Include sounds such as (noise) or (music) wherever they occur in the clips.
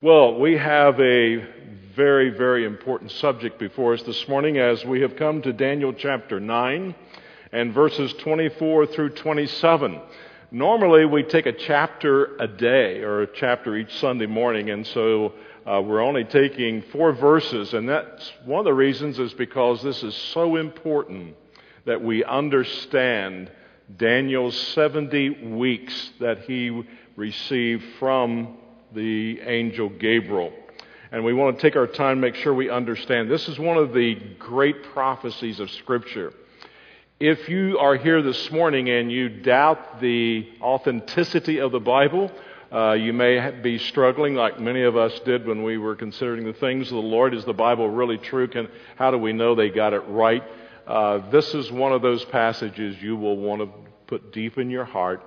Well, we have a very, very important subject before us this morning as we have come to Daniel chapter 9 and verses 24 through 27. Normally, we take a chapter a day or a chapter each Sunday morning, and so uh, we're only taking four verses, and that's one of the reasons is because this is so important that we understand Daniel's 70 weeks that he received from the angel Gabriel. And we want to take our time, make sure we understand. This is one of the great prophecies of Scripture. If you are here this morning and you doubt the authenticity of the Bible, uh, you may be struggling like many of us did when we were considering the things of the Lord. Is the Bible really true? Can, how do we know they got it right? Uh, this is one of those passages you will want to put deep in your heart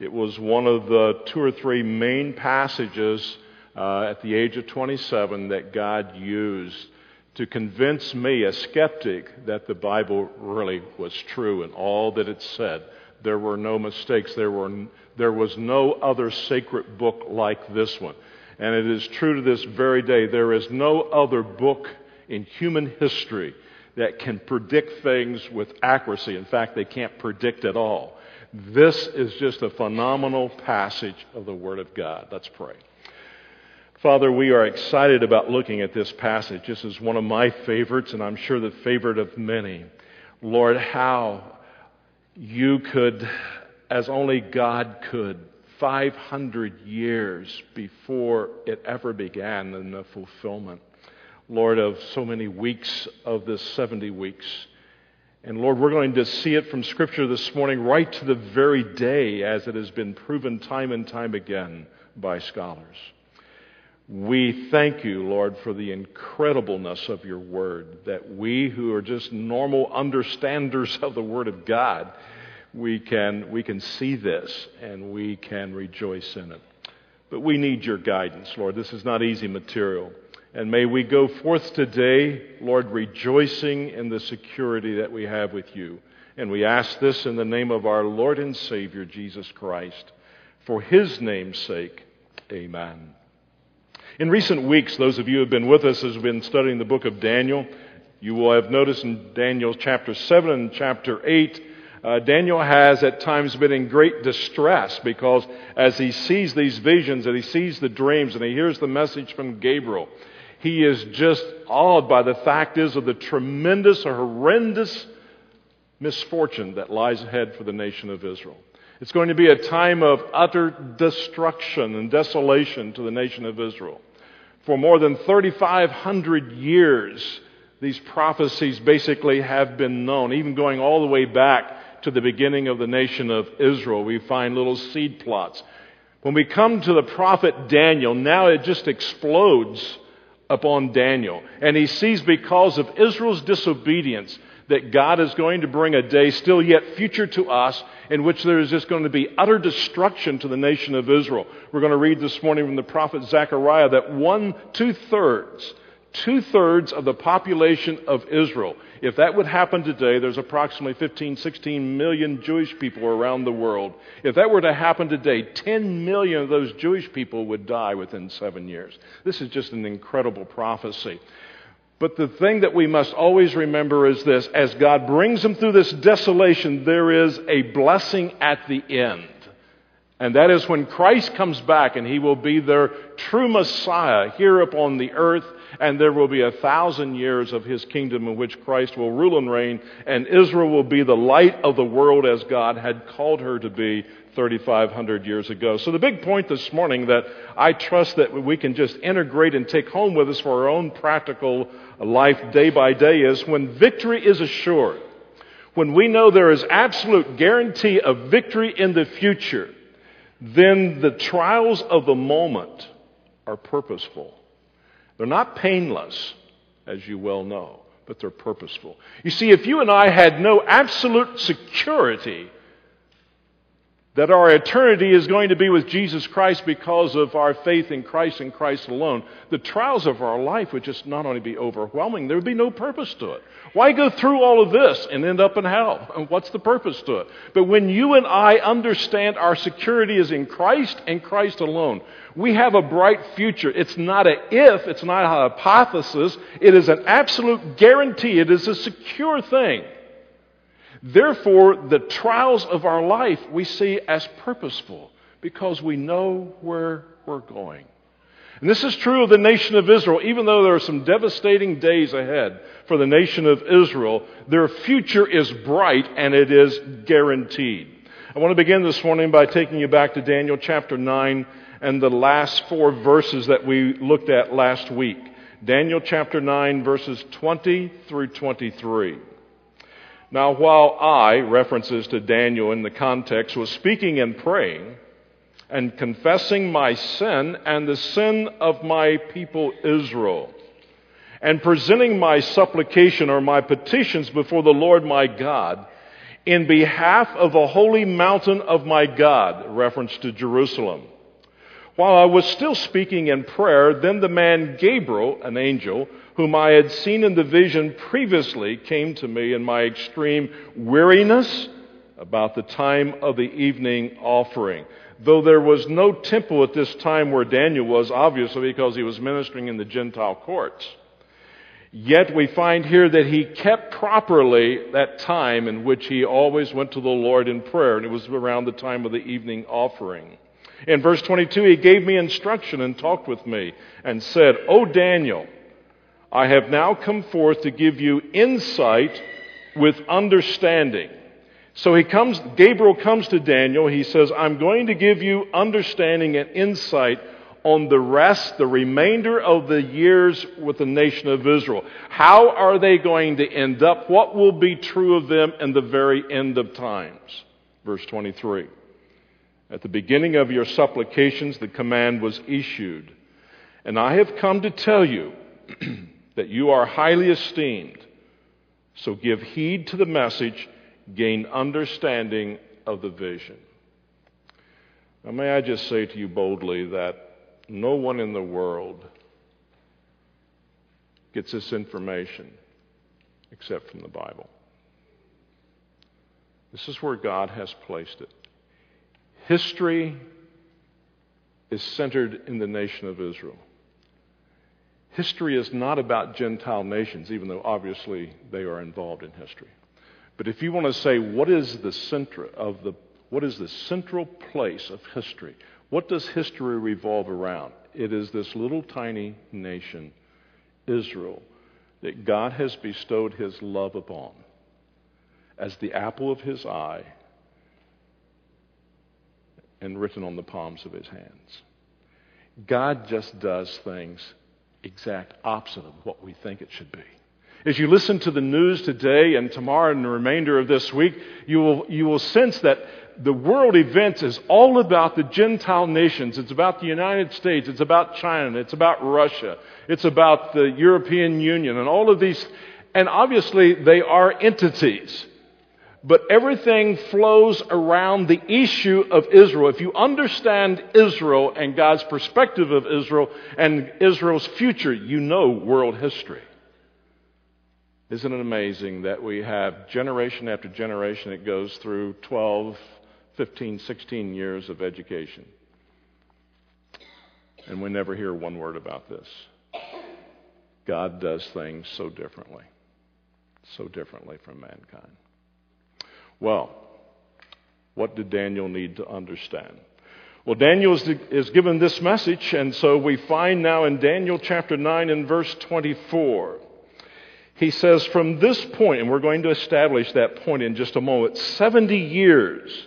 it was one of the two or three main passages uh, at the age of 27 that God used to convince me, a skeptic, that the Bible really was true and all that it said. There were no mistakes. There, were, there was no other sacred book like this one. And it is true to this very day. There is no other book in human history that can predict things with accuracy. In fact, they can't predict at all. This is just a phenomenal passage of the Word of God. Let's pray. Father, we are excited about looking at this passage. This is one of my favorites, and I'm sure the favorite of many. Lord, how you could, as only God could, 500 years before it ever began in the fulfillment, Lord, of so many weeks of this 70 weeks and Lord, we're going to see it from Scripture this morning right to the very day as it has been proven time and time again by scholars. We thank you, Lord, for the incredibleness of your word, that we who are just normal understanders of the word of God, we can, we can see this and we can rejoice in it. But we need your guidance, Lord. This is not easy material. And may we go forth today, Lord, rejoicing in the security that we have with you. And we ask this in the name of our Lord and Savior, Jesus Christ. For his name's sake, amen. In recent weeks, those of you who have been with us as we've been studying the book of Daniel, you will have noticed in Daniel chapter 7 and chapter 8, uh, Daniel has at times been in great distress because as he sees these visions and he sees the dreams and he hears the message from Gabriel, he is just awed by the fact is of the tremendous, or horrendous misfortune that lies ahead for the nation of Israel. It's going to be a time of utter destruction and desolation to the nation of Israel. For more than 3,500 years, these prophecies basically have been known, even going all the way back to the beginning of the nation of Israel. We find little seed plots. When we come to the prophet Daniel, now it just explodes upon Daniel. And he sees because of Israel's disobedience that God is going to bring a day still yet future to us in which there is just going to be utter destruction to the nation of Israel. We're going to read this morning from the prophet Zechariah that one, two thirds two thirds of the population of Israel. If that would happen today, there's approximately 15, 16 million Jewish people around the world. If that were to happen today, 10 million of those Jewish people would die within seven years. This is just an incredible prophecy. But the thing that we must always remember is this as God brings them through this desolation, there is a blessing at the end. And that is when Christ comes back and he will be their true Messiah here upon the earth and there will be a thousand years of his kingdom in which Christ will rule and reign, and Israel will be the light of the world as God had called her to be 3,500 years ago. So the big point this morning that I trust that we can just integrate and take home with us for our own practical life day by day is when victory is assured, when we know there is absolute guarantee of victory in the future, then the trials of the moment are purposeful. They're not painless, as you well know, but they're purposeful. You see, if you and I had no absolute security that our eternity is going to be with Jesus Christ because of our faith in Christ and Christ alone, the trials of our life would just not only be overwhelming, there would be no purpose to it. Why go through all of this and end up in hell? And (laughs) what's the purpose to it? But when you and I understand our security is in Christ and Christ alone, we have a bright future. It's not a if, it's not a hypothesis, it is an absolute guarantee. It is a secure thing. Therefore, the trials of our life we see as purposeful because we know where we're going. And this is true of the nation of Israel. Even though there are some devastating days ahead for the nation of Israel, their future is bright and it is guaranteed. I want to begin this morning by taking you back to Daniel chapter 9 and the last four verses that we looked at last week. Daniel chapter 9, verses 20 through 23. Now, while I, references to Daniel in the context, was speaking and praying and confessing my sin and the sin of my people Israel, and presenting my supplication or my petitions before the Lord my God in behalf of the holy mountain of my God, reference to Jerusalem. While I was still speaking in prayer, then the man Gabriel, an angel, whom I had seen in the vision previously, came to me in my extreme weariness about the time of the evening offering. Though there was no temple at this time where Daniel was, obviously because he was ministering in the Gentile courts. Yet we find here that he kept properly that time in which he always went to the Lord in prayer, and it was around the time of the evening offering. In verse 22, he gave me instruction and talked with me and said, O Daniel, I have now come forth to give you insight with understanding. So he comes, Gabriel comes to Daniel. He says, I'm going to give you understanding and insight on the rest, the remainder of the years with the nation of Israel. How are they going to end up? What will be true of them in the very end of times? Verse 23. At the beginning of your supplications, the command was issued. And I have come to tell you (clears throat) that you are highly esteemed. So give heed to the message, gain understanding of the vision. Now, may I just say to you boldly that no one in the world gets this information except from the Bible. This is where God has placed it. History is centered in the nation of Israel. History is not about Gentile nations, even though obviously they are involved in history. But if you want to say what is the center of the what is the central place of history? What does history revolve around? It is this little tiny nation, Israel, that God has bestowed his love upon as the apple of his eye and written on the palms of his hands. God just does things exact opposite of what we think it should be. As you listen to the news today and tomorrow and the remainder of this week, you will, you will sense that the world events is all about the Gentile nations. It's about the United States. It's about China. It's about Russia. It's about the European Union and all of these. And obviously, they are entities but everything flows around the issue of Israel. If you understand Israel and God's perspective of Israel and Israel's future, you know world history. Isn't it amazing that we have generation after generation, it goes through 12, 15, 16 years of education. And we never hear one word about this. God does things so differently, so differently from mankind. Well, what did Daniel need to understand? Well, Daniel is, given this message, and so we find now in Daniel chapter 9 and verse 24. He says, From this point, and we're going to establish that point in just a moment, 70 years.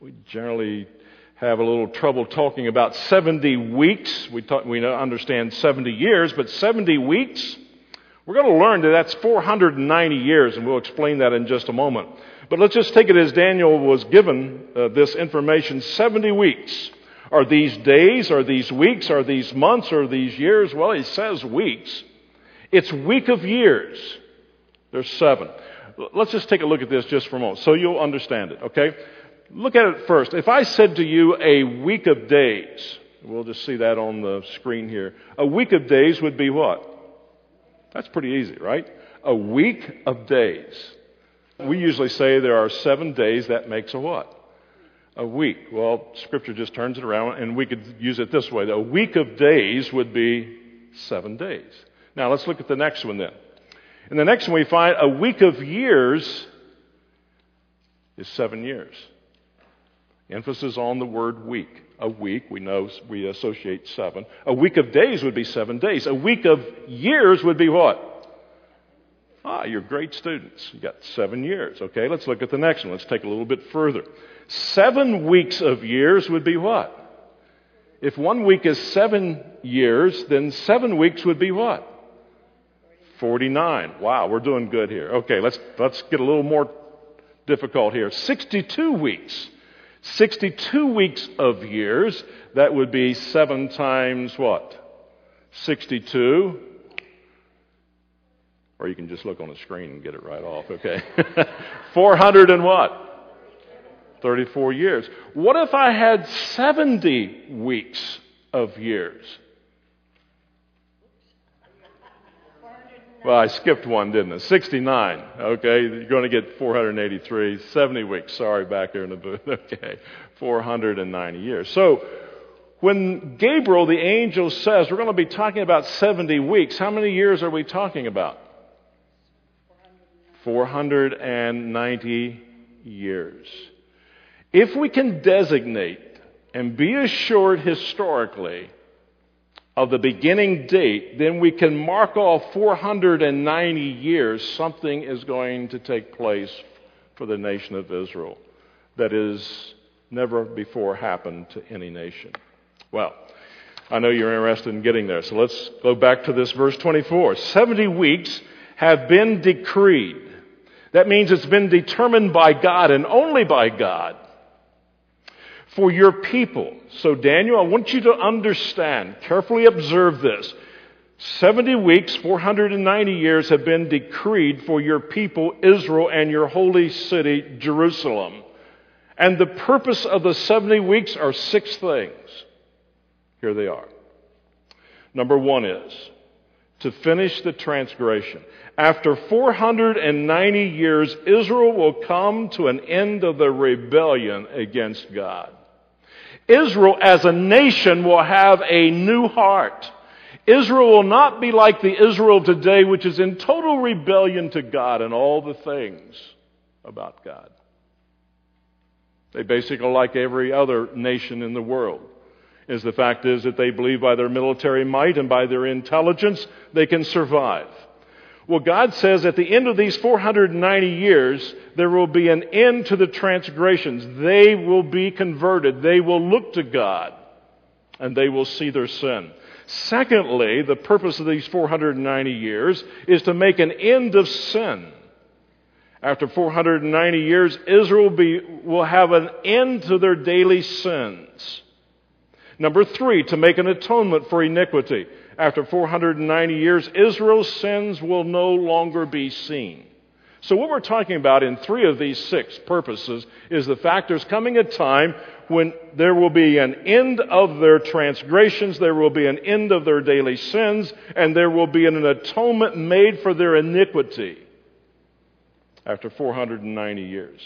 We generally have a little trouble talking about 70 weeks. We, talk, we understand 70 years, but 70 weeks, we're going to learn that that's 490 years, and we'll explain that in just a moment. But let's just take it as Daniel was given uh, this information 70 weeks. Are these days? Are these weeks? Are these months? Are these years? Well, he says weeks. It's week of years. There's seven. Let's just take a look at this just for a moment so you'll understand it, okay? Look at it first. If I said to you a week of days, we'll just see that on the screen here. A week of days would be what? That's pretty easy, right? A week of days. We usually say there are seven days, that makes a what? A week. Well, Scripture just turns it around, and we could use it this way. A week of days would be seven days. Now, let's look at the next one then. In the next one, we find a week of years is seven years. Emphasis on the word week. A week, we know we associate seven. A week of days would be seven days. A week of years would be what? Ah, you're great students. You got seven years. Okay, let's look at the next one. Let's take a little bit further. Seven weeks of years would be what? If one week is seven years, then seven weeks would be what? 49. Wow, we're doing good here. Okay, let's, let's get a little more difficult here. 62 weeks. 62 weeks of years, that would be seven times what? 62. Or you can just look on the screen and get it right off, okay? (laughs) 400 and what? 34 years. What if I had 70 weeks of years? Well, I skipped one, didn't I? 69. Okay, you're going to get 483. 70 weeks. Sorry, back there in the booth. (laughs) Okay, 490 years. So, when Gabriel, the angel, says we're going to be talking about 70 weeks, how many years are we talking about? 490 years. If we can designate and be assured historically of the beginning date, then we can mark off 490 years something is going to take place for the nation of Israel that has never before happened to any nation. Well, I know you're interested in getting there, so let's go back to this verse 24. 70 weeks have been decreed that means it's been determined by God and only by God for your people. So, Daniel, I want you to understand, carefully observe this. 70 weeks, 490 years have been decreed for your people, Israel, and your holy city, Jerusalem. And the purpose of the 70 weeks are six things. Here they are. Number one is to finish the transgression. After 490 years, Israel will come to an end of the rebellion against God. Israel as a nation will have a new heart. Israel will not be like the Israel today, which is in total rebellion to God and all the things about God. They basically like every other nation in the world. Is the fact is that they believe by their military might and by their intelligence they can survive. Well, God says at the end of these 490 years, there will be an end to the transgressions. They will be converted. They will look to God and they will see their sin. Secondly, the purpose of these 490 years is to make an end of sin. After 490 years, Israel be, will have an end to their daily sins. Number three, to make an atonement for iniquity after 490 years, Israel's sins will no longer be seen. So, what we're talking about in three of these six purposes is the fact there's coming a time when there will be an end of their transgressions, there will be an end of their daily sins, and there will be an atonement made for their iniquity after 490 years.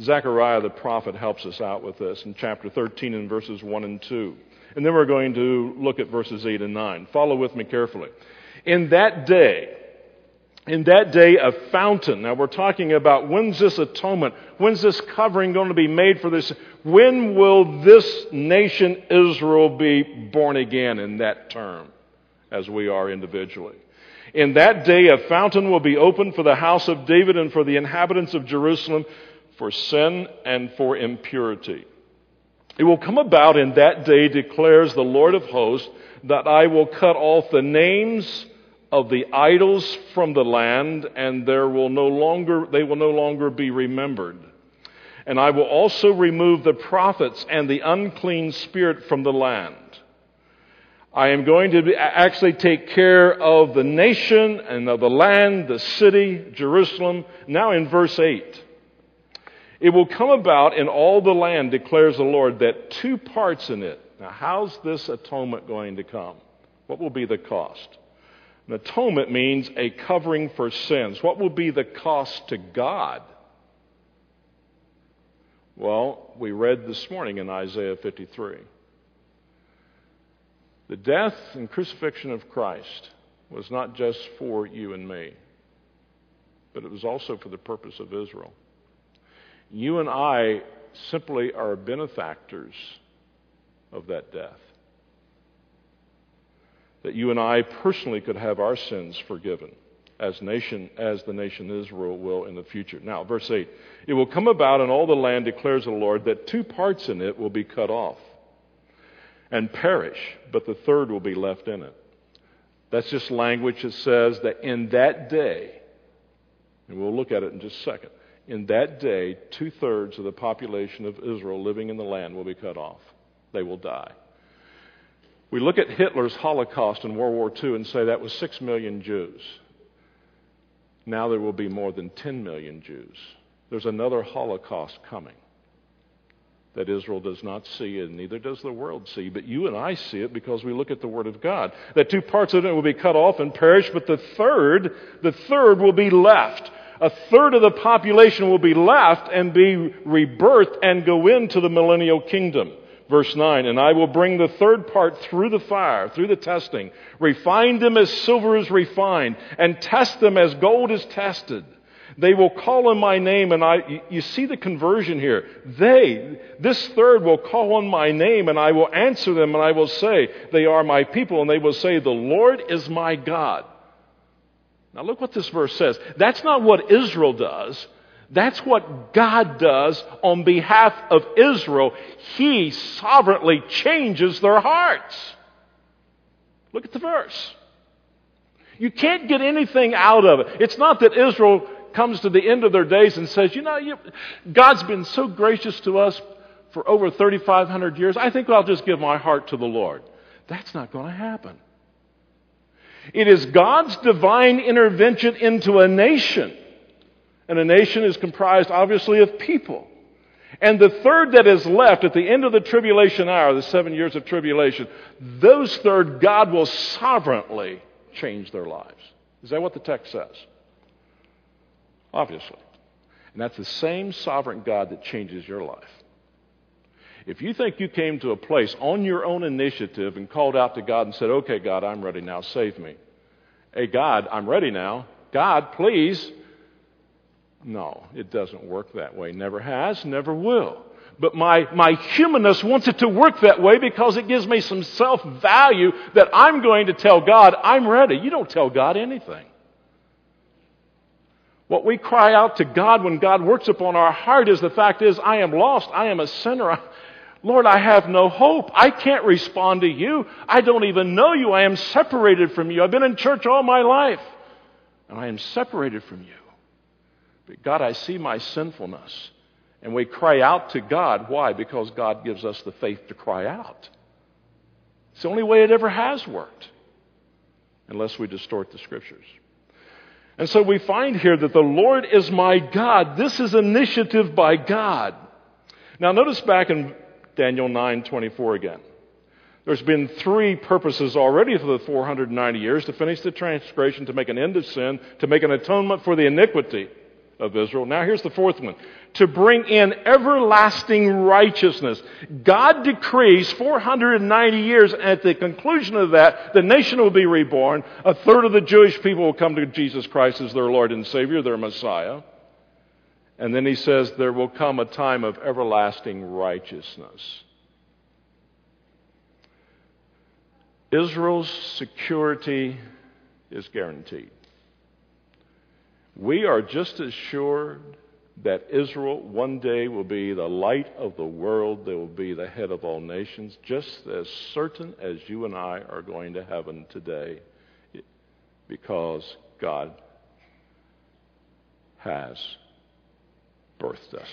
Zechariah the prophet helps us out with this in chapter 13 and verses 1 and 2. And then we're going to look at verses 8 and 9. Follow with me carefully. In that day, in that day, a fountain. Now we're talking about when's this atonement? When's this covering going to be made for this? When will this nation, Israel, be born again in that term, as we are individually? In that day, a fountain will be opened for the house of David and for the inhabitants of Jerusalem for sin and for impurity. It will come about in that day, declares the Lord of hosts, that I will cut off the names of the idols from the land, and there will no longer, they will no longer be remembered. And I will also remove the prophets and the unclean spirit from the land. I am going to actually take care of the nation and of the land, the city, Jerusalem. Now in verse 8. It will come about in all the land, declares the Lord, that two parts in it. Now, how's this atonement going to come? What will be the cost? An atonement means a covering for sins. What will be the cost to God? Well, we read this morning in Isaiah 53. The death and crucifixion of Christ was not just for you and me, but it was also for the purpose of Israel. You and I simply are benefactors of that death. That you and I personally could have our sins forgiven as nation as the nation Israel will in the future. Now, verse 8. It will come about in all the land declares the Lord that two parts in it will be cut off and perish, but the third will be left in it. That's just language that says that in that day, and we'll look at it in just a second, in that day, two thirds of the population of Israel living in the land will be cut off. They will die. We look at Hitler's Holocaust in World War II and say that was six million Jews. Now there will be more than 10 million Jews. There's another Holocaust coming that Israel does not see, and neither does the world see. But you and I see it because we look at the Word of God. That two parts of it will be cut off and perish, but the third, the third will be left a third of the population will be left and be rebirthed and go into the millennial kingdom. Verse 9, and I will bring the third part through the fire, through the testing, refine them as silver is refined, and test them as gold is tested. They will call on my name, and I, you see the conversion here. They, this third will call on my name, and I will answer them, and I will say, They are my people, and they will say, The Lord is my God. Now look what this verse says. That's not what Israel does. That's what God does on behalf of Israel. He sovereignly changes their hearts. Look at the verse. You can't get anything out of it. It's not that Israel comes to the end of their days and says, you know, you, God's been so gracious to us for over 3,500 years. I think I'll just give my heart to the Lord. That's not going to happen. It is God's divine intervention into a nation. And a nation is comprised, obviously, of people. And the third that is left at the end of the tribulation hour, the seven years of tribulation, those third, God will sovereignly change their lives. Is that what the text says? Obviously. And that's the same sovereign God that changes your life. If you think you came to a place on your own initiative and called out to God and said, Okay, God, I'm ready now, save me. Hey, God, I'm ready now. God, please. No, it doesn't work that way. Never has, never will. But my, my humanness wants it to work that way because it gives me some self value that I'm going to tell God, I'm ready. You don't tell God anything. What we cry out to God when God works upon our heart is the fact is, I am lost. I am a sinner. (laughs) Lord, I have no hope. I can't respond to you. I don't even know you. I am separated from you. I've been in church all my life, and I am separated from you. But God, I see my sinfulness. And we cry out to God. Why? Because God gives us the faith to cry out. It's the only way it ever has worked, unless we distort the scriptures. And so we find here that the Lord is my God. This is initiative by God. Now notice back in Daniel 9:24 again. There's been three purposes already for the 490 years to finish the transgression, to make an end of sin, to make an atonement for the iniquity of Israel. Now here's the fourth one. To bring in everlasting righteousness. God decrees 490 years. At the conclusion of that, the nation will be reborn. A third of the Jewish people will come to Jesus Christ as their Lord and Savior, their Messiah. And then he says, There will come a time of everlasting righteousness. Israel's security is guaranteed. We are just as sure that Israel one day will be the light of the world, they will be the head of all nations, just as certain as you and I are going to heaven today because God has birthed us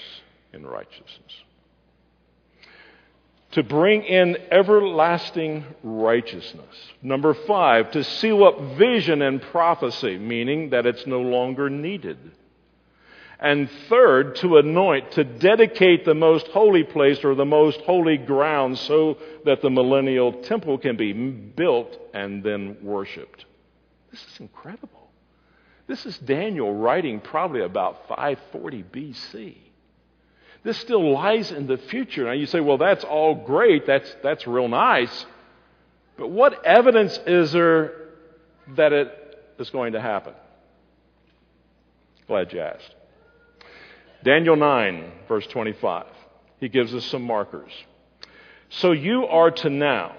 in righteousness. To bring in everlasting righteousness. Number five, to seal up vision and prophecy, meaning that it's no longer needed. And third, to anoint, to dedicate the most holy place or the most holy ground so that the millennial temple can be built and then worshiped. This is incredible. This is Daniel writing probably about 540 BC. This still lies in the future. Now you say, well, that's all great. That's, that's real nice. But what evidence is there that it is going to happen? Glad you asked. Daniel 9, verse 25. He gives us some markers. So you are to now.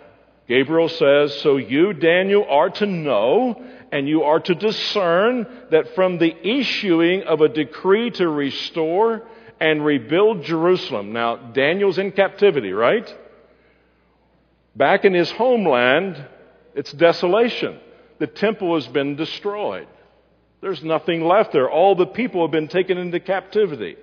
Gabriel says, So you, Daniel, are to know and you are to discern that from the issuing of a decree to restore and rebuild Jerusalem. Now, Daniel's in captivity, right? Back in his homeland, it's desolation. The temple has been destroyed. There's nothing left there. All the people have been taken into captivity.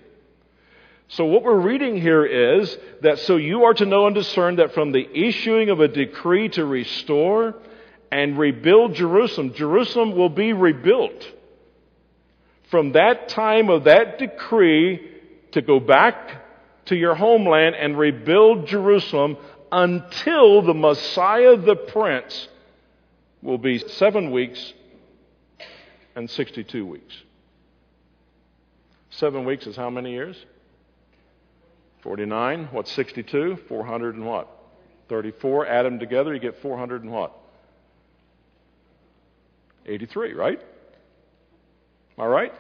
So what we're reading here is that so you are to know and discern that from the issuing of a decree to restore and rebuild Jerusalem, Jerusalem will be rebuilt. From that time of that decree to go back to your homeland and rebuild Jerusalem until the Messiah the Prince will be seven weeks and 62 weeks. Seven weeks is how many years? 49. What's 62? 400 and what? 34. Add them together, you get 400 and what? 83, right? All right?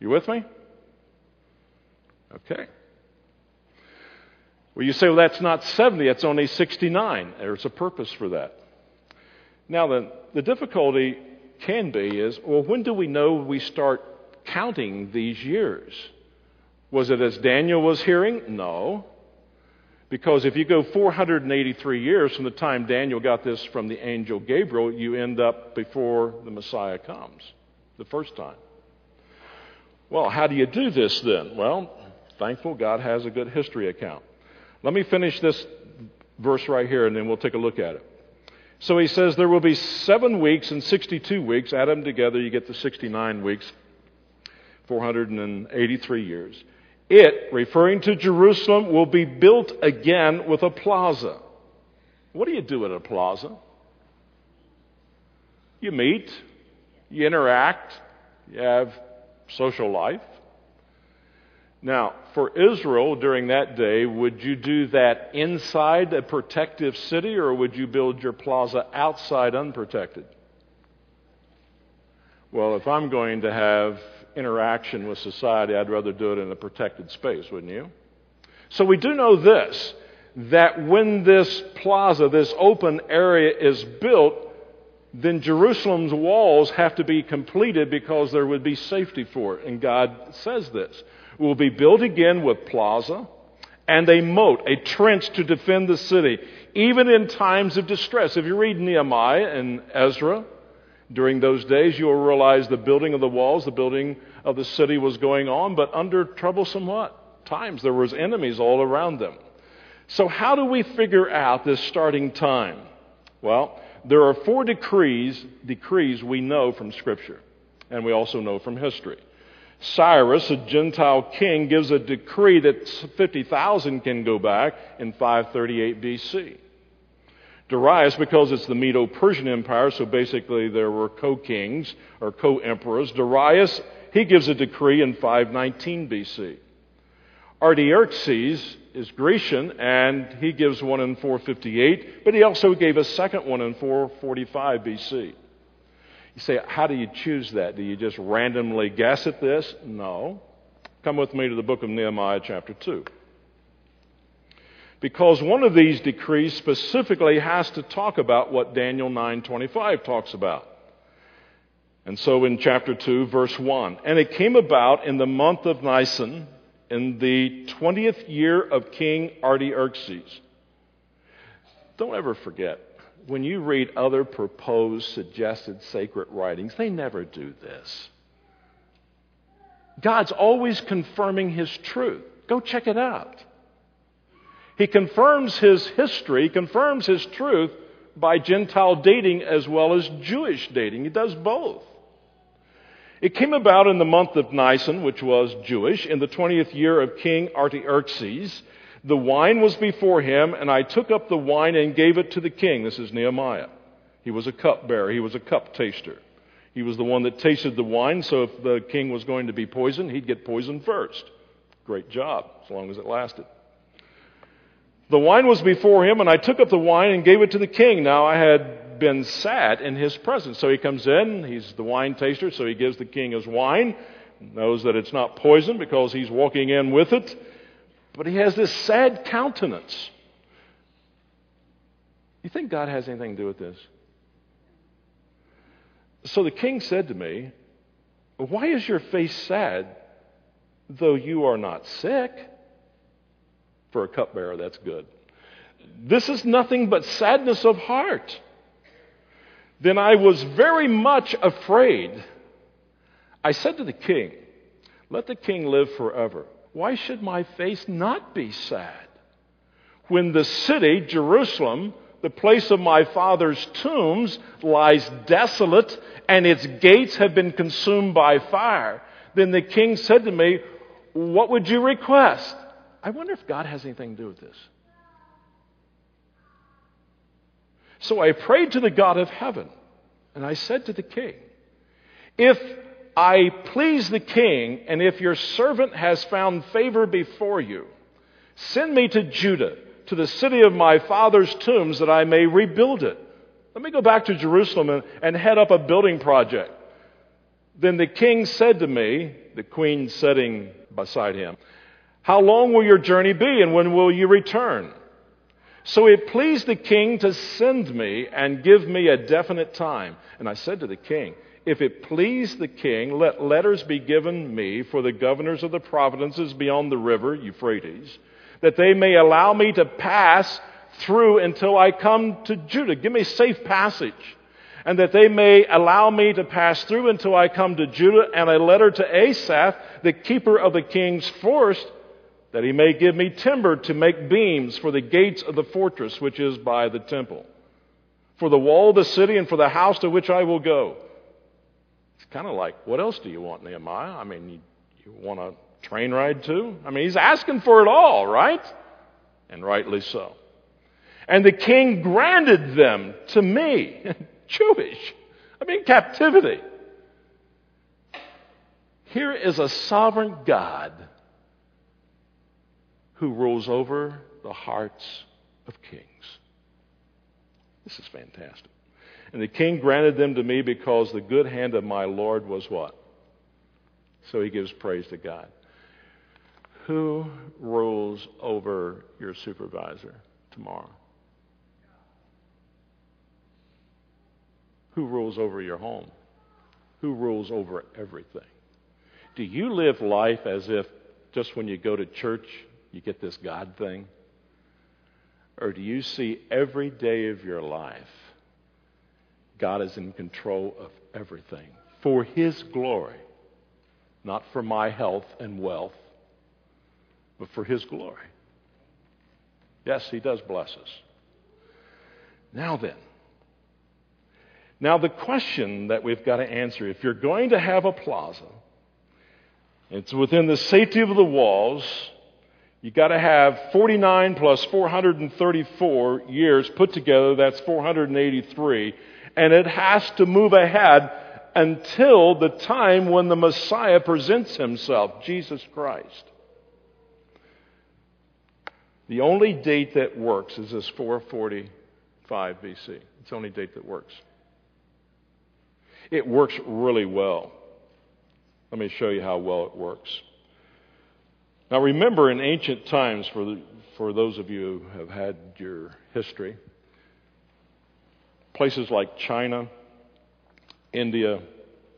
You with me? Okay. Well, you say, well, that's not 70, that's only 69. There's a purpose for that. Now, the, the difficulty can be is, well, when do we know we start counting these years? Was it as Daniel was hearing? No. Because if you go 483 years from the time Daniel got this from the angel Gabriel, you end up before the Messiah comes, the first time. Well, how do you do this then? Well, thankful God has a good history account. Let me finish this verse right here and then we'll take a look at it. So he says there will be seven weeks and 62 weeks. Add them together, you get the 69 weeks, 483 years. It, referring to Jerusalem, will be built again with a plaza. What do you do at a plaza? You meet, you interact, you have social life. Now, for Israel during that day, would you do that inside a protective city or would you build your plaza outside unprotected? Well, if I'm going to have interaction with society, I'd rather do it in a protected space, wouldn't you? So we do know this that when this plaza, this open area is built, then Jerusalem's walls have to be completed because there would be safety for it. And God says this will be built again with plaza and a moat, a trench to defend the city, even in times of distress. If you read Nehemiah and Ezra, during those days, you'll realize the building of the walls, the building of the city was going on, but under troublesome what? Times. There was enemies all around them. So how do we figure out this starting time? Well, there are four decrees, decrees we know from Scripture, and we also know from history. Cyrus, a Gentile king, gives a decree that 50,000 can go back in 538 BC. Darius, because it's the Medo Persian Empire, so basically there were co kings or co emperors. Darius, he gives a decree in 519 BC. Artaxerxes is Grecian, and he gives one in 458, but he also gave a second one in 445 BC. You say, how do you choose that? Do you just randomly guess at this? No. Come with me to the book of Nehemiah, chapter 2. Because one of these decrees specifically has to talk about what Daniel 9:25 talks about. And so in chapter 2, verse 1, and it came about in the month of Nisan, in the 20th year of King Artaxerxes. Don't ever forget, when you read other proposed, suggested sacred writings, they never do this. God's always confirming His truth. Go check it out. He confirms His history, confirms His truth by Gentile dating as well as Jewish dating. He does both. It came about in the month of Nisan, which was Jewish, in the 20th year of King Artaxerxes. The wine was before him, and I took up the wine and gave it to the king. This is Nehemiah. He was a cupbearer, he was a cup taster. He was the one that tasted the wine, so if the king was going to be poisoned, he'd get poisoned first. Great job, as long as it lasted. The wine was before him, and I took up the wine and gave it to the king. Now I had been sat in his presence. So he comes in, he's the wine taster, so he gives the king his wine, knows that it's not poison because he's walking in with it, but he has this sad countenance. You think God has anything to do with this? So the king said to me, Why is your face sad, though you are not sick? For a cupbearer, that's good. This is nothing but sadness of heart. Then I was very much afraid. I said to the king, Let the king live forever. Why should my face not be sad? When the city, Jerusalem, the place of my father's tombs, lies desolate and its gates have been consumed by fire, then the king said to me, What would you request? I wonder if God has anything to do with this. So I prayed to the God of heaven, and I said to the king, If I please the king, and if your servant has found favor before you, send me to Judah, to the city of my father's tombs, that I may rebuild it. Let me go back to Jerusalem and, and head up a building project. Then the king said to me, the queen sitting beside him, how long will your journey be and when will you return? So it pleased the king to send me and give me a definite time. And I said to the king, If it please the king, let letters be given me for the governors of the provinces beyond the river, Euphrates, that they may allow me to pass through until I come to Judah. Give me safe passage. And that they may allow me to pass through until I come to Judah, and a letter to Asaph, the keeper of the king's forest, that he may give me timber to make beams for the gates of the fortress which is by the temple, for the wall of the city, and for the house to which I will go. It's kind of like, what else do you want, Nehemiah? I mean, you, you want a train ride too? I mean, he's asking for it all, right? And rightly so. And the king granted them to me, (laughs) Jewish. I mean, captivity. Here is a sovereign God who rules over the hearts of kings. This is fantastic. And the king granted them to me because the good hand of my Lord was what? So he gives praise to God. Who rules over your supervisor tomorrow? Who rules over your home? Who rules over everything? Do you live life as if just when you go to church, you get this God thing? Or do you see every day of your life, God is in control of everything for His glory, not for my health and wealth, but for His glory? Yes, He does bless us. Now then, now the question that we've got to answer if you're going to have a plaza, it's within the safety of the walls you got to have 49 plus 434 years put together. That's 483. And it has to move ahead until the time when the Messiah presents himself, Jesus Christ. The only date that works is this 445 BC. It's the only date that works. It works really well. Let me show you how well it works. Now, remember in ancient times, for, the, for those of you who have had your history, places like China, India,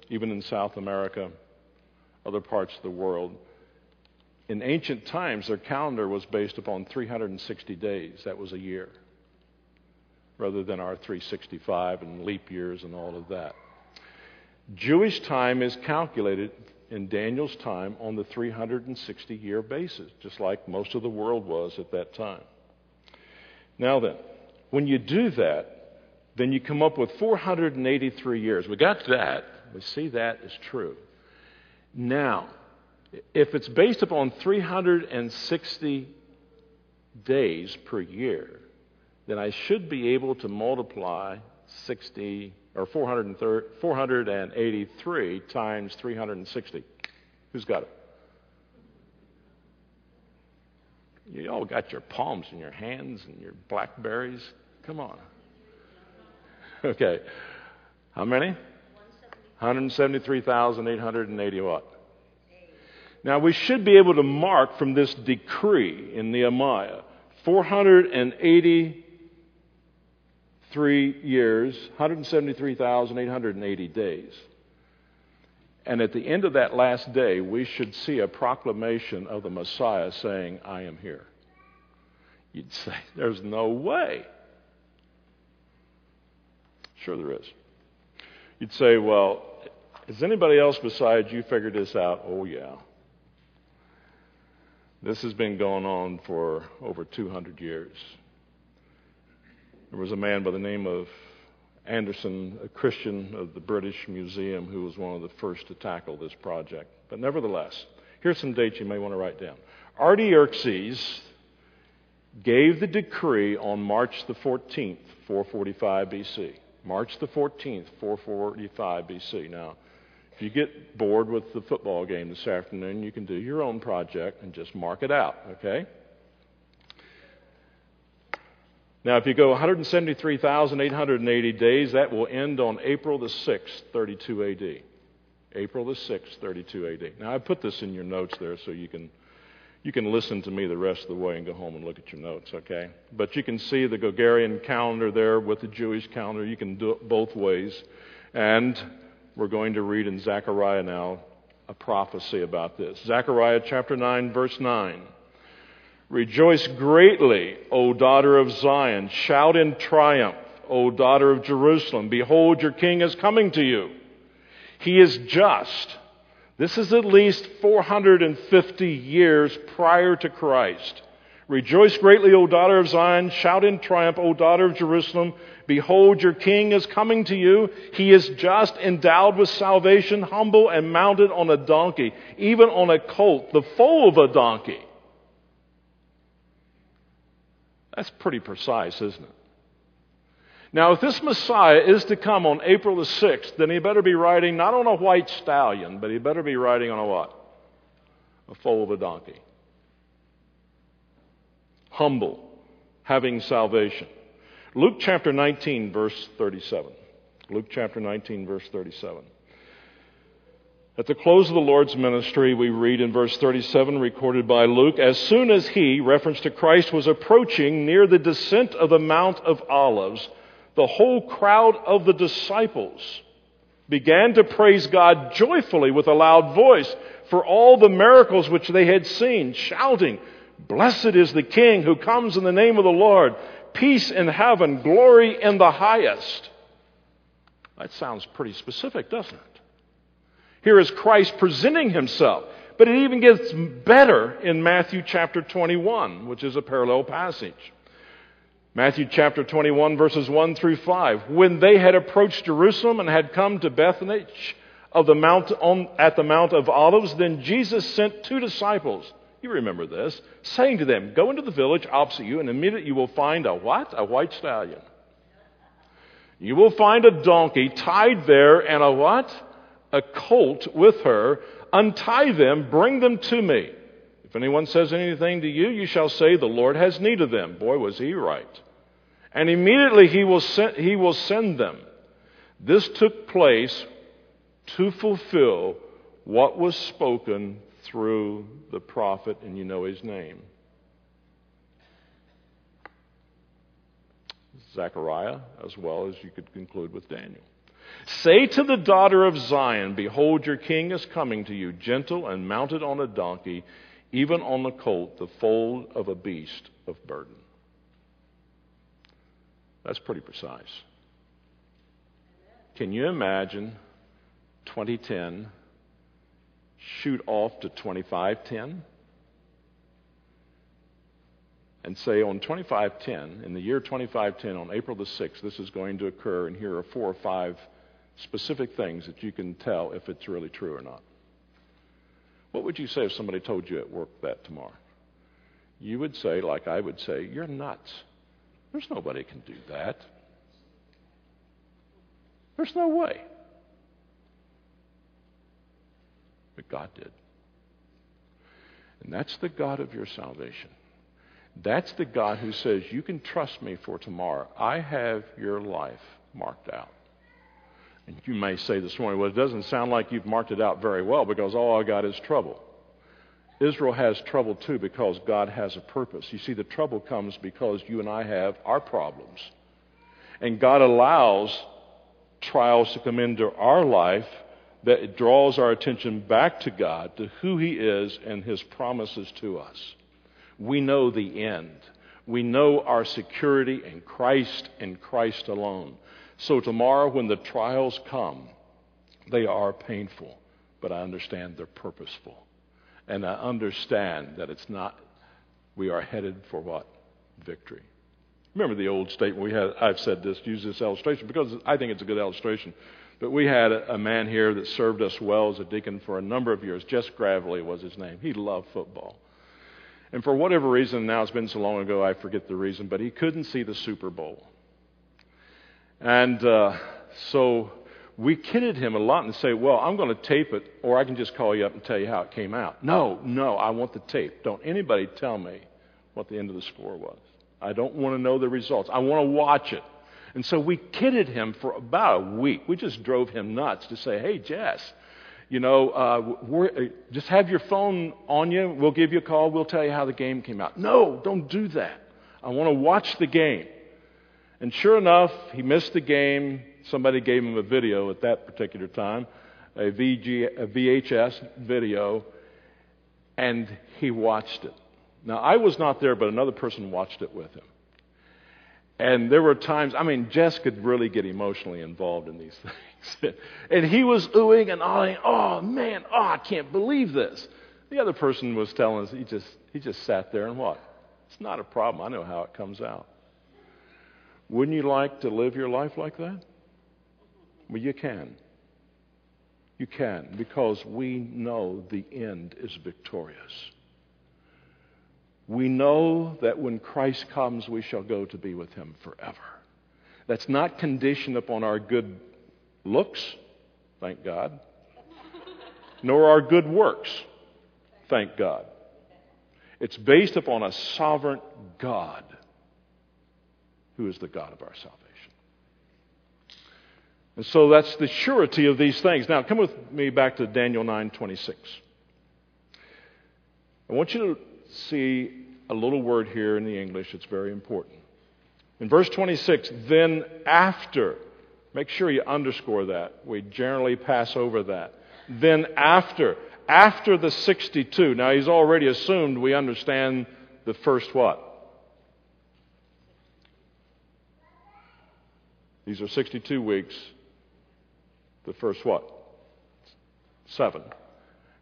even in South America, other parts of the world, in ancient times, their calendar was based upon 360 days. That was a year, rather than our 365 and leap years and all of that. Jewish time is calculated in Daniel's time on the 360 year basis, just like most of the world was at that time. Now then, when you do that, then you come up with 483 years. We got that. We see that is true. Now, if it's based upon 360 days per year, then I should be able to multiply 60 or 483 times 360. Who's got it? You all got your palms in your hands and your blackberries. Come on. (laughs) Okay. How many? 173,880 what? Now we should be able to mark from this decree in Nehemiah 483 years, 173,880 days. And at the end of that last day, we should see a proclamation of the Messiah saying, I am here. You'd say, There's no way. Sure, there is. You'd say, Well, has anybody else besides you figured this out? Oh, yeah. This has been going on for over 200 years. There was a man by the name of Anderson, a Christian of the British Museum, who was one of the first to tackle this project. But nevertheless, here's some dates you may want to write down. Artaxerxes gave the decree on March the 14th, 445 BC. March the 14th, 445 BC. Now, if you get bored with the football game this afternoon, you can do your own project and just mark it out, okay? Now, if you go 173,880 days, that will end on April the 6th, 32 AD. April the 6th, 32 AD. Now, I put this in your notes there so you can, you can listen to me the rest of the way and go home and look at your notes, okay? But you can see the Gregorian calendar there with the Jewish calendar. You can do it both ways. And we're going to read in Zechariah now a prophecy about this. Zechariah chapter 9, verse 9. Rejoice greatly, O daughter of Zion. Shout in triumph, O daughter of Jerusalem. Behold, your king is coming to you. He is just. This is at least 450 years prior to Christ. Rejoice greatly, O daughter of Zion. Shout in triumph, O daughter of Jerusalem. Behold, your king is coming to you. He is just, endowed with salvation, humble, and mounted on a donkey, even on a colt, the foal of a donkey. That's pretty precise, isn't it? Now, if this Messiah is to come on April the 6th, then he better be riding not on a white stallion, but he better be riding on a what? A foal of a donkey. Humble, having salvation. Luke chapter 19, verse 37. Luke chapter 19, verse 37. At the close of the Lord's ministry, we read in verse 37, recorded by Luke, as soon as he, reference to Christ, was approaching near the descent of the Mount of Olives, the whole crowd of the disciples began to praise God joyfully with a loud voice for all the miracles which they had seen, shouting, Blessed is the King who comes in the name of the Lord, peace in heaven, glory in the highest. That sounds pretty specific, doesn't it? Here is Christ presenting himself. But it even gets better in Matthew chapter 21, which is a parallel passage. Matthew chapter 21, verses 1 through 5. When they had approached Jerusalem and had come to Bethany of the mount on, at the Mount of Olives, then Jesus sent two disciples. You remember this, saying to them, Go into the village opposite you, and immediately you will find a what? A white stallion. You will find a donkey tied there and a what? A colt with her. Untie them, bring them to me. If anyone says anything to you, you shall say, The Lord has need of them. Boy, was he right. And immediately he will send, he will send them. This took place to fulfill what was spoken through the prophet, and you know his name. Zechariah, as well as you could conclude with Daniel. Say to the daughter of Zion, Behold, your king is coming to you, gentle and mounted on a donkey, even on the colt, the foal of a beast of burden. That's pretty precise. Can you imagine 2010 shoot off to 2510? and say on 2510, in the year 2510, on April the 6th, this is going to occur, and here are four or five specific things that you can tell if it's really true or not. What would you say if somebody told you at work that tomorrow? You would say, like I would say, you're nuts. There's nobody can do that. There's no way. But God did. And that's the God of your salvation. That's the God who says, You can trust me for tomorrow. I have your life marked out. You may say this morning, Well, it doesn't sound like you've marked it out very well because all I got is trouble. Israel has trouble too because God has a purpose. You see, the trouble comes because you and I have our problems. And God allows trials to come into our life that draws our attention back to God, to who He is and His promises to us. We know the end. We know our security in Christ and Christ alone. So tomorrow, when the trials come, they are painful, but I understand they're purposeful. And I understand that it's not, we are headed for what? Victory. Remember the old statement we had, I've said this, use this illustration because I think it's a good illustration. But we had a, man here that served us well as a deacon for a number of years. Jess Gravely was his name. He loved football. And for whatever reason, now it's been so long ago, I forget the reason, but he couldn't see the Super Bowl. And uh, so we kidded him a lot and say, Well, I'm going to tape it, or I can just call you up and tell you how it came out. No, no, I want the tape. Don't anybody tell me what the end of the score was. I don't want to know the results. I want to watch it. And so we kidded him for about a week. We just drove him nuts to say, hey, Jess, you know, uh, uh, just have your phone on you. We'll give you a call. We'll tell you how the game came out. No, don't do that. I want to watch the game. And sure enough, he missed the game. Somebody gave him a video at that particular time, a, VG, a VHS video, and he watched it. Now, I was not there, but another person watched it with him. And there were times, I mean, Jess could really get emotionally involved in these (laughs) things. and he was oohing and ahhing, oh man, oh, I can't believe this. The other person was telling us he just he just sat there and what? It's not a problem. I know how it comes out. Wouldn't you like to live your life like that? Well, you can. You can, because we know the end is victorious. We know that when Christ comes, we shall go to be with him forever. That's not conditioned upon our good looks, thank God, nor our good works, thank God. It's based upon a sovereign God who is the God of our salvation. And so that's the surety of these things. Now, come with me back to Daniel 9:26. I want you to see a little word here in the English. It's very important. In verse 26, then after, make sure you underscore that. We generally pass over that. Then after, after the 62. Now he's already assumed we understand the first what? These are 62 weeks. The first what? Seven.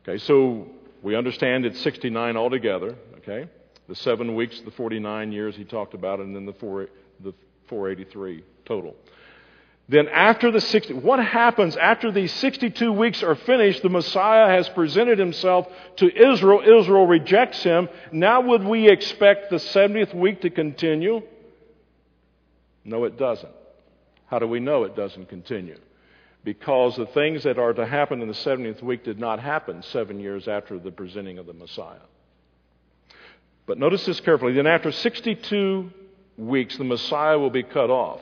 Okay, so we understand it's 69 altogether. Okay? The seven weeks, the 49 years he talked about, and then the, four, the 483 total. Then after the 60, what happens after these 62 weeks are finished? The Messiah has presented himself to Israel. Israel rejects him. Now would we expect the 70th week to continue? No, it doesn't. How do we know it doesn't continue? Because the things that are to happen in the 70th week did not happen seven years after the presenting of the Messiah. But notice this carefully. Then, after 62 weeks, the Messiah will be cut off,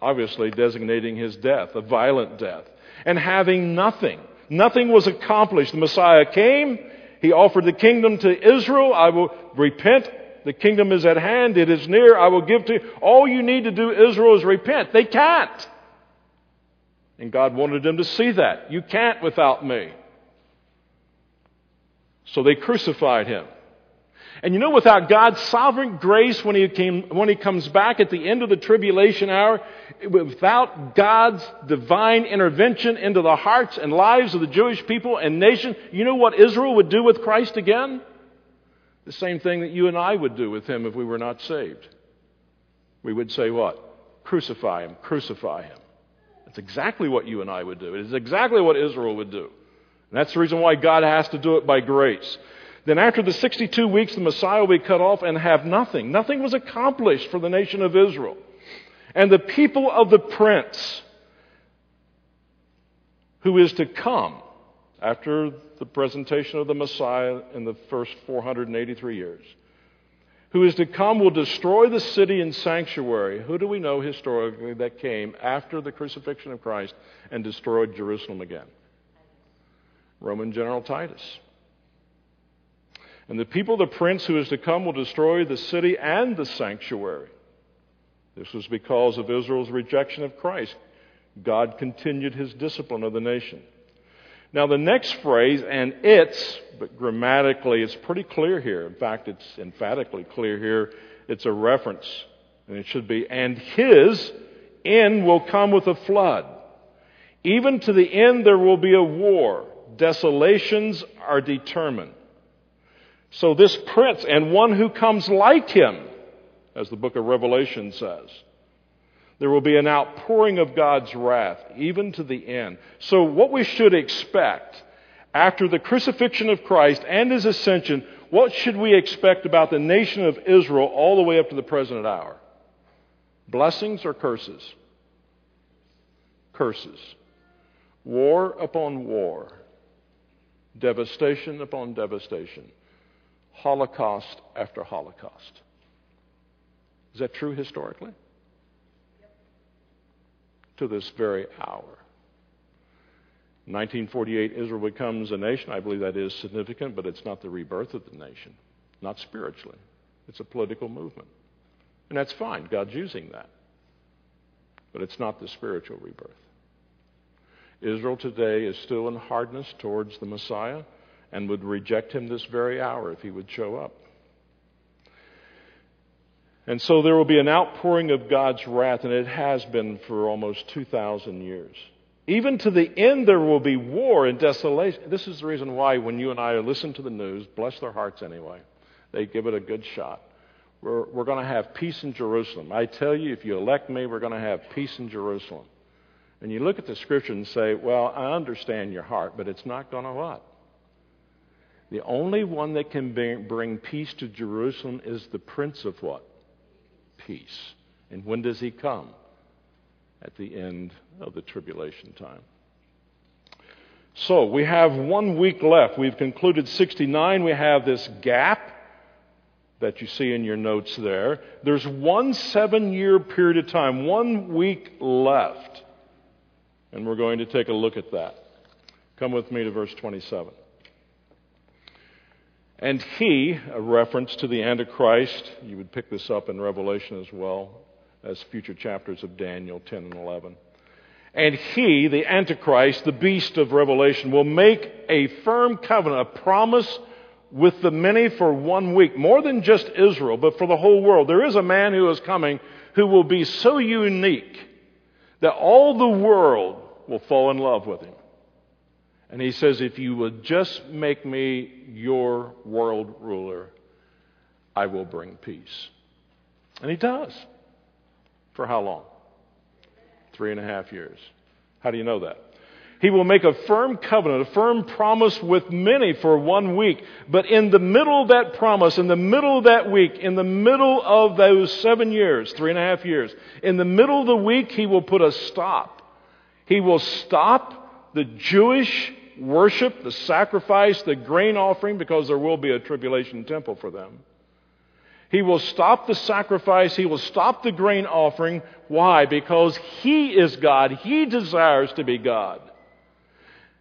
obviously designating his death, a violent death. And having nothing, nothing was accomplished. The Messiah came, he offered the kingdom to Israel. I will repent. The kingdom is at hand. It is near. I will give to you. All you need to do, Israel, is repent. They can't. And God wanted them to see that. You can't without me. So they crucified him. And you know, without God's sovereign grace when he, came, when he comes back at the end of the tribulation hour, without God's divine intervention into the hearts and lives of the Jewish people and nation, you know what Israel would do with Christ again? The same thing that you and I would do with him if we were not saved. We would say what? Crucify him, crucify him. That's exactly what you and I would do. It is exactly what Israel would do. And that's the reason why God has to do it by grace. Then after the 62 weeks, the Messiah will be cut off and have nothing. Nothing was accomplished for the nation of Israel. And the people of the prince who is to come after the presentation of the Messiah in the first 483 years, who is to come will destroy the city and sanctuary. Who do we know historically that came after the crucifixion of Christ and destroyed Jerusalem again? Roman General Titus. And the people, the prince who is to come, will destroy the city and the sanctuary. This was because of Israel's rejection of Christ. God continued his discipline of the nation. Now, the next phrase, and it's, but grammatically, it's pretty clear here. In fact, it's emphatically clear here. It's a reference, and it should be, and his end will come with a flood. Even to the end, there will be a war. Desolations are determined. So this prince and one who comes like him, as the book of Revelation says, there will be an outpouring of God's wrath, even to the end. So what we should expect after the crucifixion of Christ and his ascension, what should we expect about the nation of Israel all the way up to the present hour? Blessings or curses? Curses. War upon war. Devastation upon devastation. Holocaust after Holocaust. Is that true historically? To this very hour. 1948, Israel becomes a nation. I believe that is significant, but it's not the rebirth of the nation, not spiritually. It's a political movement. And that's fine. God's using that. But it's not the spiritual rebirth. Israel today is still in hardness towards the Messiah and would reject him this very hour if he would show up. And so there will be an outpouring of God's wrath, and it has been for almost 2,000 years. Even to the end, there will be war and desolation. This is the reason why, when you and I listen to the news, bless their hearts anyway, they give it a good shot. We're, we're going to have peace in Jerusalem. I tell you, if you elect me, we're going to have peace in Jerusalem. And you look at the scripture and say, well, I understand your heart, but it's not going to what? The only one that can bring peace to Jerusalem is the Prince of what? Peace. And when does he come? At the end of the tribulation time. So we have one week left. We've concluded 69. We have this gap that you see in your notes there. There's one seven year period of time, one week left. And we're going to take a look at that. Come with me to verse 27. And he, a reference to the Antichrist, you would pick this up in Revelation as well as future chapters of Daniel 10 and 11. And he, the Antichrist, the beast of Revelation, will make a firm covenant, a promise with the many for one week. More than just Israel, but for the whole world. There is a man who is coming who will be so unique that all the world will fall in love with him. And he says, If you would just make me your world ruler, I will bring peace. And he does. For how long? Three and a half years. How do you know that? He will make a firm covenant, a firm promise with many for one week. But in the middle of that promise, in the middle of that week, in the middle of those seven years, three and a half years, in the middle of the week, he will put a stop. He will stop the Jewish worship, the sacrifice, the grain offering, because there will be a tribulation temple for them. He will stop the sacrifice. He will stop the grain offering. Why? Because He is God. He desires to be God.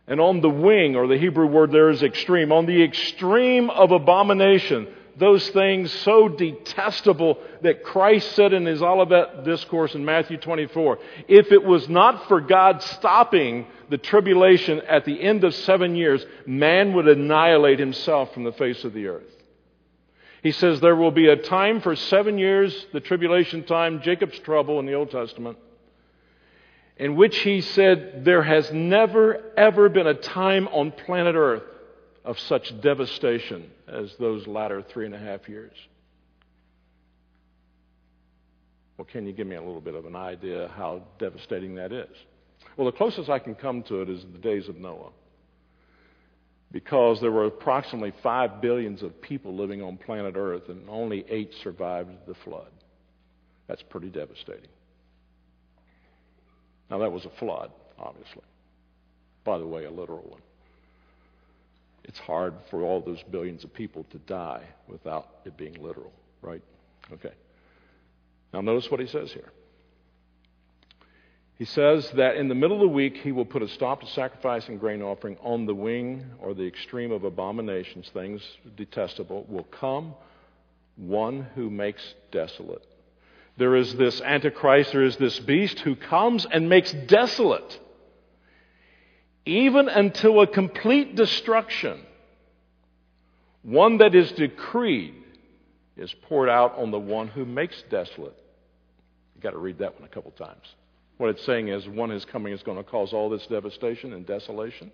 And on the wing, or the Hebrew word there is extreme, on the extreme of abomination, those things so detestable that Christ said in his Olivet discourse in Matthew 24, if it was not for God stopping the tribulation at the end of seven years, man would annihilate himself from the face of the earth. He says there will be a time for seven years, the tribulation time, Jacob's trouble in the Old Testament, in which he said there has never, ever been a time on planet earth of such devastation as those latter three and a half years. Well, can you give me a little bit of an idea how devastating that is? Well, the closest I can come to it is the days of Noah. because there were approximately 5 billions of people living on planet Earth and only 8 survived the flood. That's pretty devastating. Now, that was a flood, obviously. By the way, a literal one. It's hard for all those billions of people to die without it being literal, right? Okay. Now, notice what he says here. He says that in the middle of the week he will put a stop to sacrifice and grain offering on the wing or the extreme of abominations, things detestable, will come one who makes desolate. There is this Antichrist, there is this beast who comes and makes desolate, even until a complete destruction. One that is decreed is poured out on the one who makes desolate. You've got to read that one a couple times. What it's saying is one is coming is going to cause all this devastation and desolation.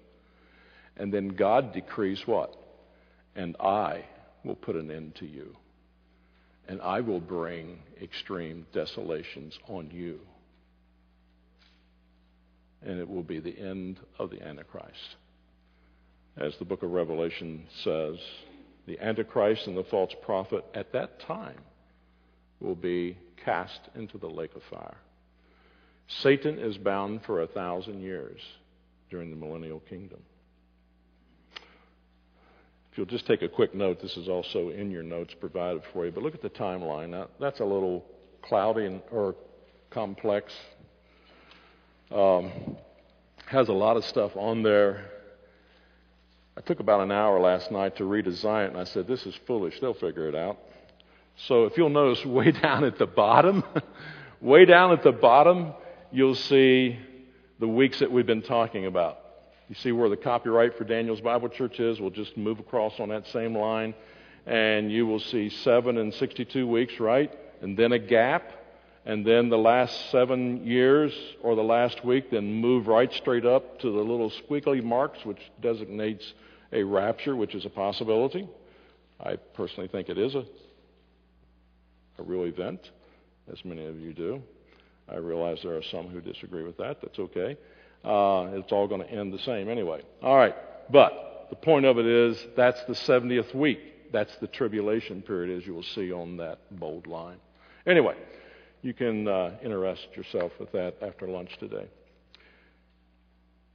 And then God decrees what? And I will put an end to you. And I will bring extreme desolations on you. And it will be the end of the Antichrist. As the book of Revelation says, the Antichrist and the false prophet at that time will be cast into the lake of fire. Satan is bound for a thousand years during the millennial kingdom. If you'll just take a quick note, this is also in your notes provided for you, but look at the timeline. Now, that's a little cloudy and, or complex. Um, has a lot of stuff on there. I took about an hour last night to redesign it, and I said, This is foolish. They'll figure it out. So if you'll notice (laughs) way down at the bottom, (laughs) way down at the bottom, you'll see the weeks that we've been talking about. You see where the copyright for Daniel's Bible Church is? We'll just move across on that same line. And you will see 7 and 62 weeks, right? And then a gap. And then the last seven years or the last week, then move right straight up to the little squiggly marks, which designates a rapture, which is a possibility. I personally think it is a, a real event, as many of you do. I realize there are some who disagree with that. That's okay. Uh, it's all going to end the same anyway. All right. But the point of it is that's the 70th week. That's the tribulation period, as you will see on that bold line. Anyway, you can uh, interest yourself with that after lunch today.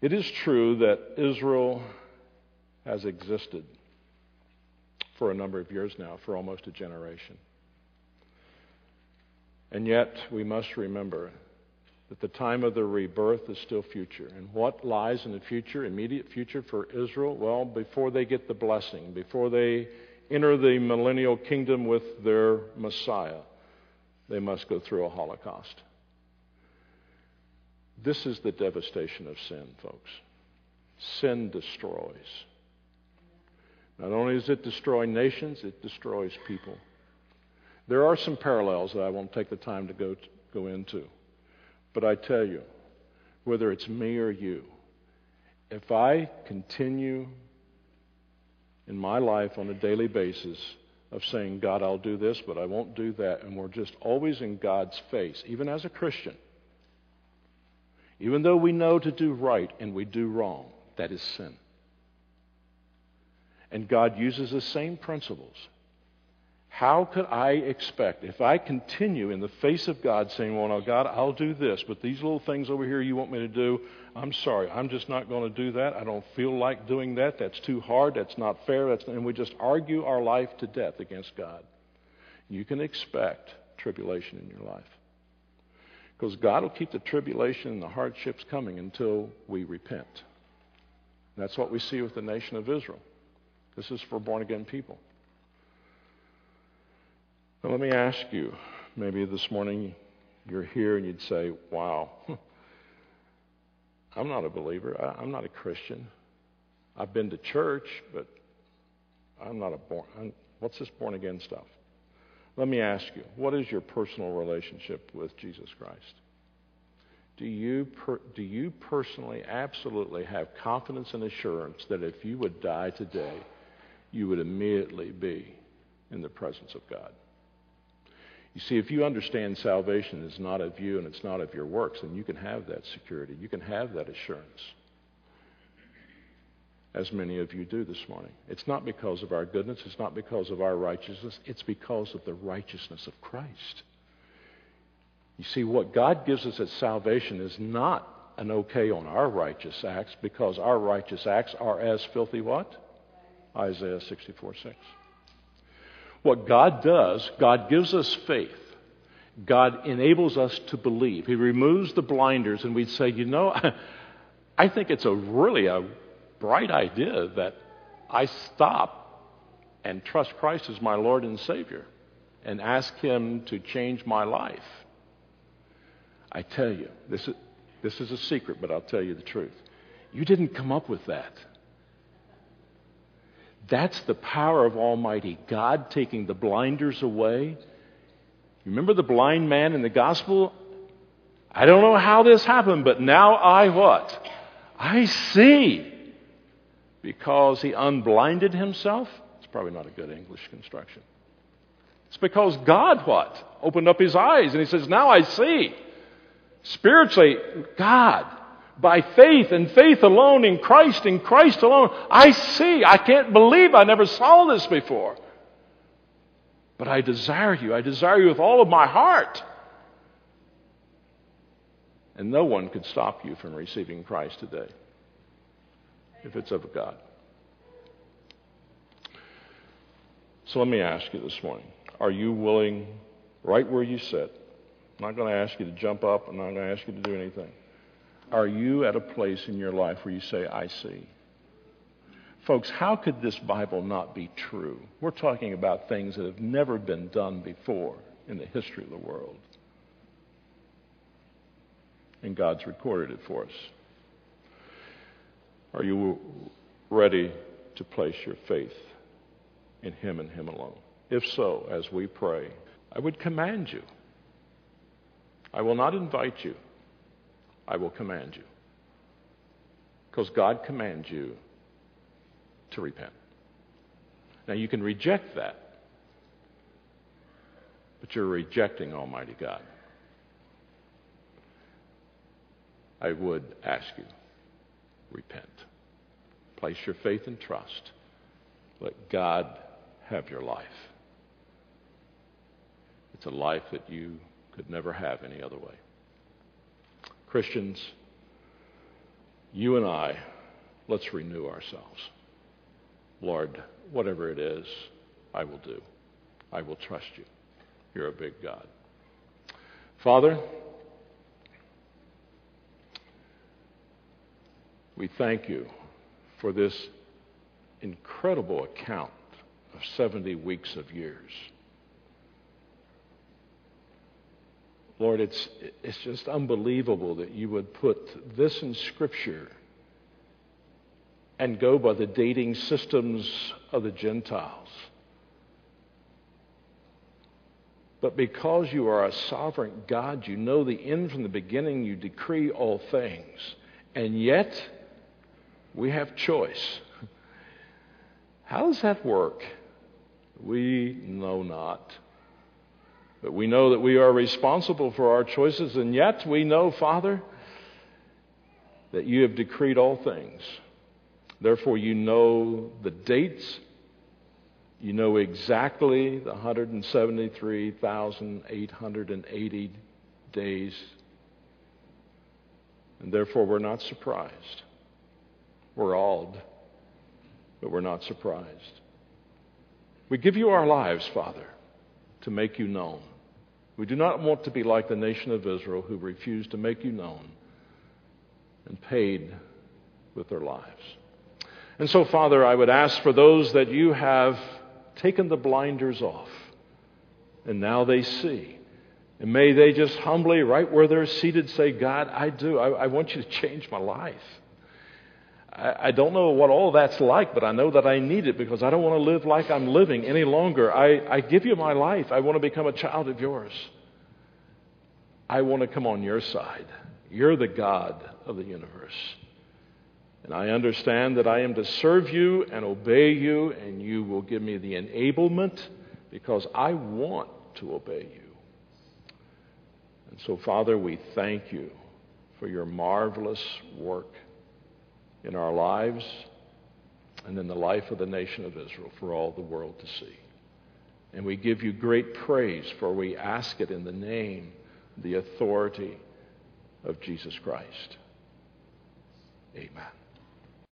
It is true that Israel has existed for a number of years now, for almost a generation. And yet, we must remember that the time of the rebirth is still future. And what lies in the future, immediate future for Israel? Well, before they get the blessing, before they enter the millennial kingdom with their Messiah, they must go through a Holocaust. This is the devastation of sin, folks. Sin destroys. Not only does it destroy nations, it destroys people. There are some parallels that I won't take the time to go, to, go into. But I tell you, whether it's me or you, if I continue in my life on a daily basis of saying, God, I'll do this, but I won't do that, and we're just always in God's face, even as a Christian, even though we know to do right and we do wrong, that is sin. And God uses the same principles how could I expect, if I continue in the face of God saying, Well, now, God, I'll do this, but these little things over here you want me to do, I'm sorry, I'm just not going to do that. I don't feel like doing that. That's too hard. That's not fair. That's, and we just argue our life to death against God. You can expect tribulation in your life. Because God will keep the tribulation and the hardships coming until we repent. That's what we see with the nation of Israel. This is for born again people. Now, let me ask you maybe this morning you're here and you'd say, wow, (laughs) I'm not a believer. I'm not a Christian. I've been to church, but I'm not a born. I'm, what's this born again stuff? Let me ask you, what is your personal relationship with Jesus Christ? Do you, per, do you personally absolutely have confidence and assurance that if you would die today, you would immediately be in the presence of God? You see, if you understand salvation is not of you and it's not of your works, then you can have that security. You can have that assurance. as many of you do this morning. It's not because of our goodness, it's not because of our righteousness, it's because of the righteousness of Christ. You see, what God gives us as salvation is not an okay on our righteous acts because our righteous acts are as filthy what? Isaiah 64 6. What God does, God gives us faith. God enables us to believe. He removes the blinders, and we'd say, you know, (laughs) I think it's a really a bright idea that I stop and trust Christ as my Lord and Savior and ask Him to change my life. I tell you, this is, this is a secret, but I'll tell you the truth. You didn't come up with that. That's the power of Almighty God taking the blinders away. Remember the blind man in the gospel? I don't know how this happened, but now I what? I see. Because he unblinded himself? It's probably not a good English construction. It's because God what? Opened up his eyes and he says, Now I see. Spiritually, God, by faith and faith alone in Christ and Christ alone, I see. I can't believe I never saw this before. But I desire you. I desire you with all of my heart. And no one could stop you from receiving Christ today if it's of God. So let me ask you this morning are you willing, right where you sit, I'm not going to ask you to jump up. I'm not going to ask you to do anything. Are you at a place in your life where you say, I see? Folks, how could this Bible not be true? We're talking about things that have never been done before in the history of the world. And God's recorded it for us. Are you ready to place your faith in Him and Him alone? If so, as we pray, I would command you I will not invite you. I will command you. Because God commands you to repent. Now, you can reject that, but you're rejecting Almighty God. I would ask you, repent. Place your faith and trust. Let God have your life. It's a life that you could never have any other way. Christians, you and I, let's renew ourselves. Lord, whatever it is, I will do. I will trust you. You're a big God. Father, we thank you for this incredible account of 70 weeks of years. Lord, it's, it's just unbelievable that you would put this in Scripture and go by the dating systems of the Gentiles. But because you are a sovereign God, you know the end from the beginning, you decree all things. And yet, we have choice. (laughs) How does that work? We know not. But we know that we are responsible for our choices, and yet we know, Father, that you have decreed all things. Therefore, you know the dates. You know exactly the 173,880 days. And therefore, we're not surprised. We're awed, but we're not surprised. We give you our lives, Father, to make you known. We do not want to be like the nation of Israel who refused to make you known and paid with their lives. And so, Father, I would ask for those that you have taken the blinders off and now they see. And may they just humbly, right where they're seated, say, God, I do. I, I want you to change my life. I, I don't know what all that's like, but I know that I need it because I don't want to live like I'm living any longer. I, I give you my life. I want to become a child of yours. I want to come on your side. You're the God of the universe. And I understand that I am to serve you and obey you, and you will give me the enablement because I want to obey you. And so, Father, we thank you for your marvelous work in our lives and in the life of the nation of Israel for all the world to see. And we give you great praise, for we ask it in the name, the authority of Jesus Christ. Amen.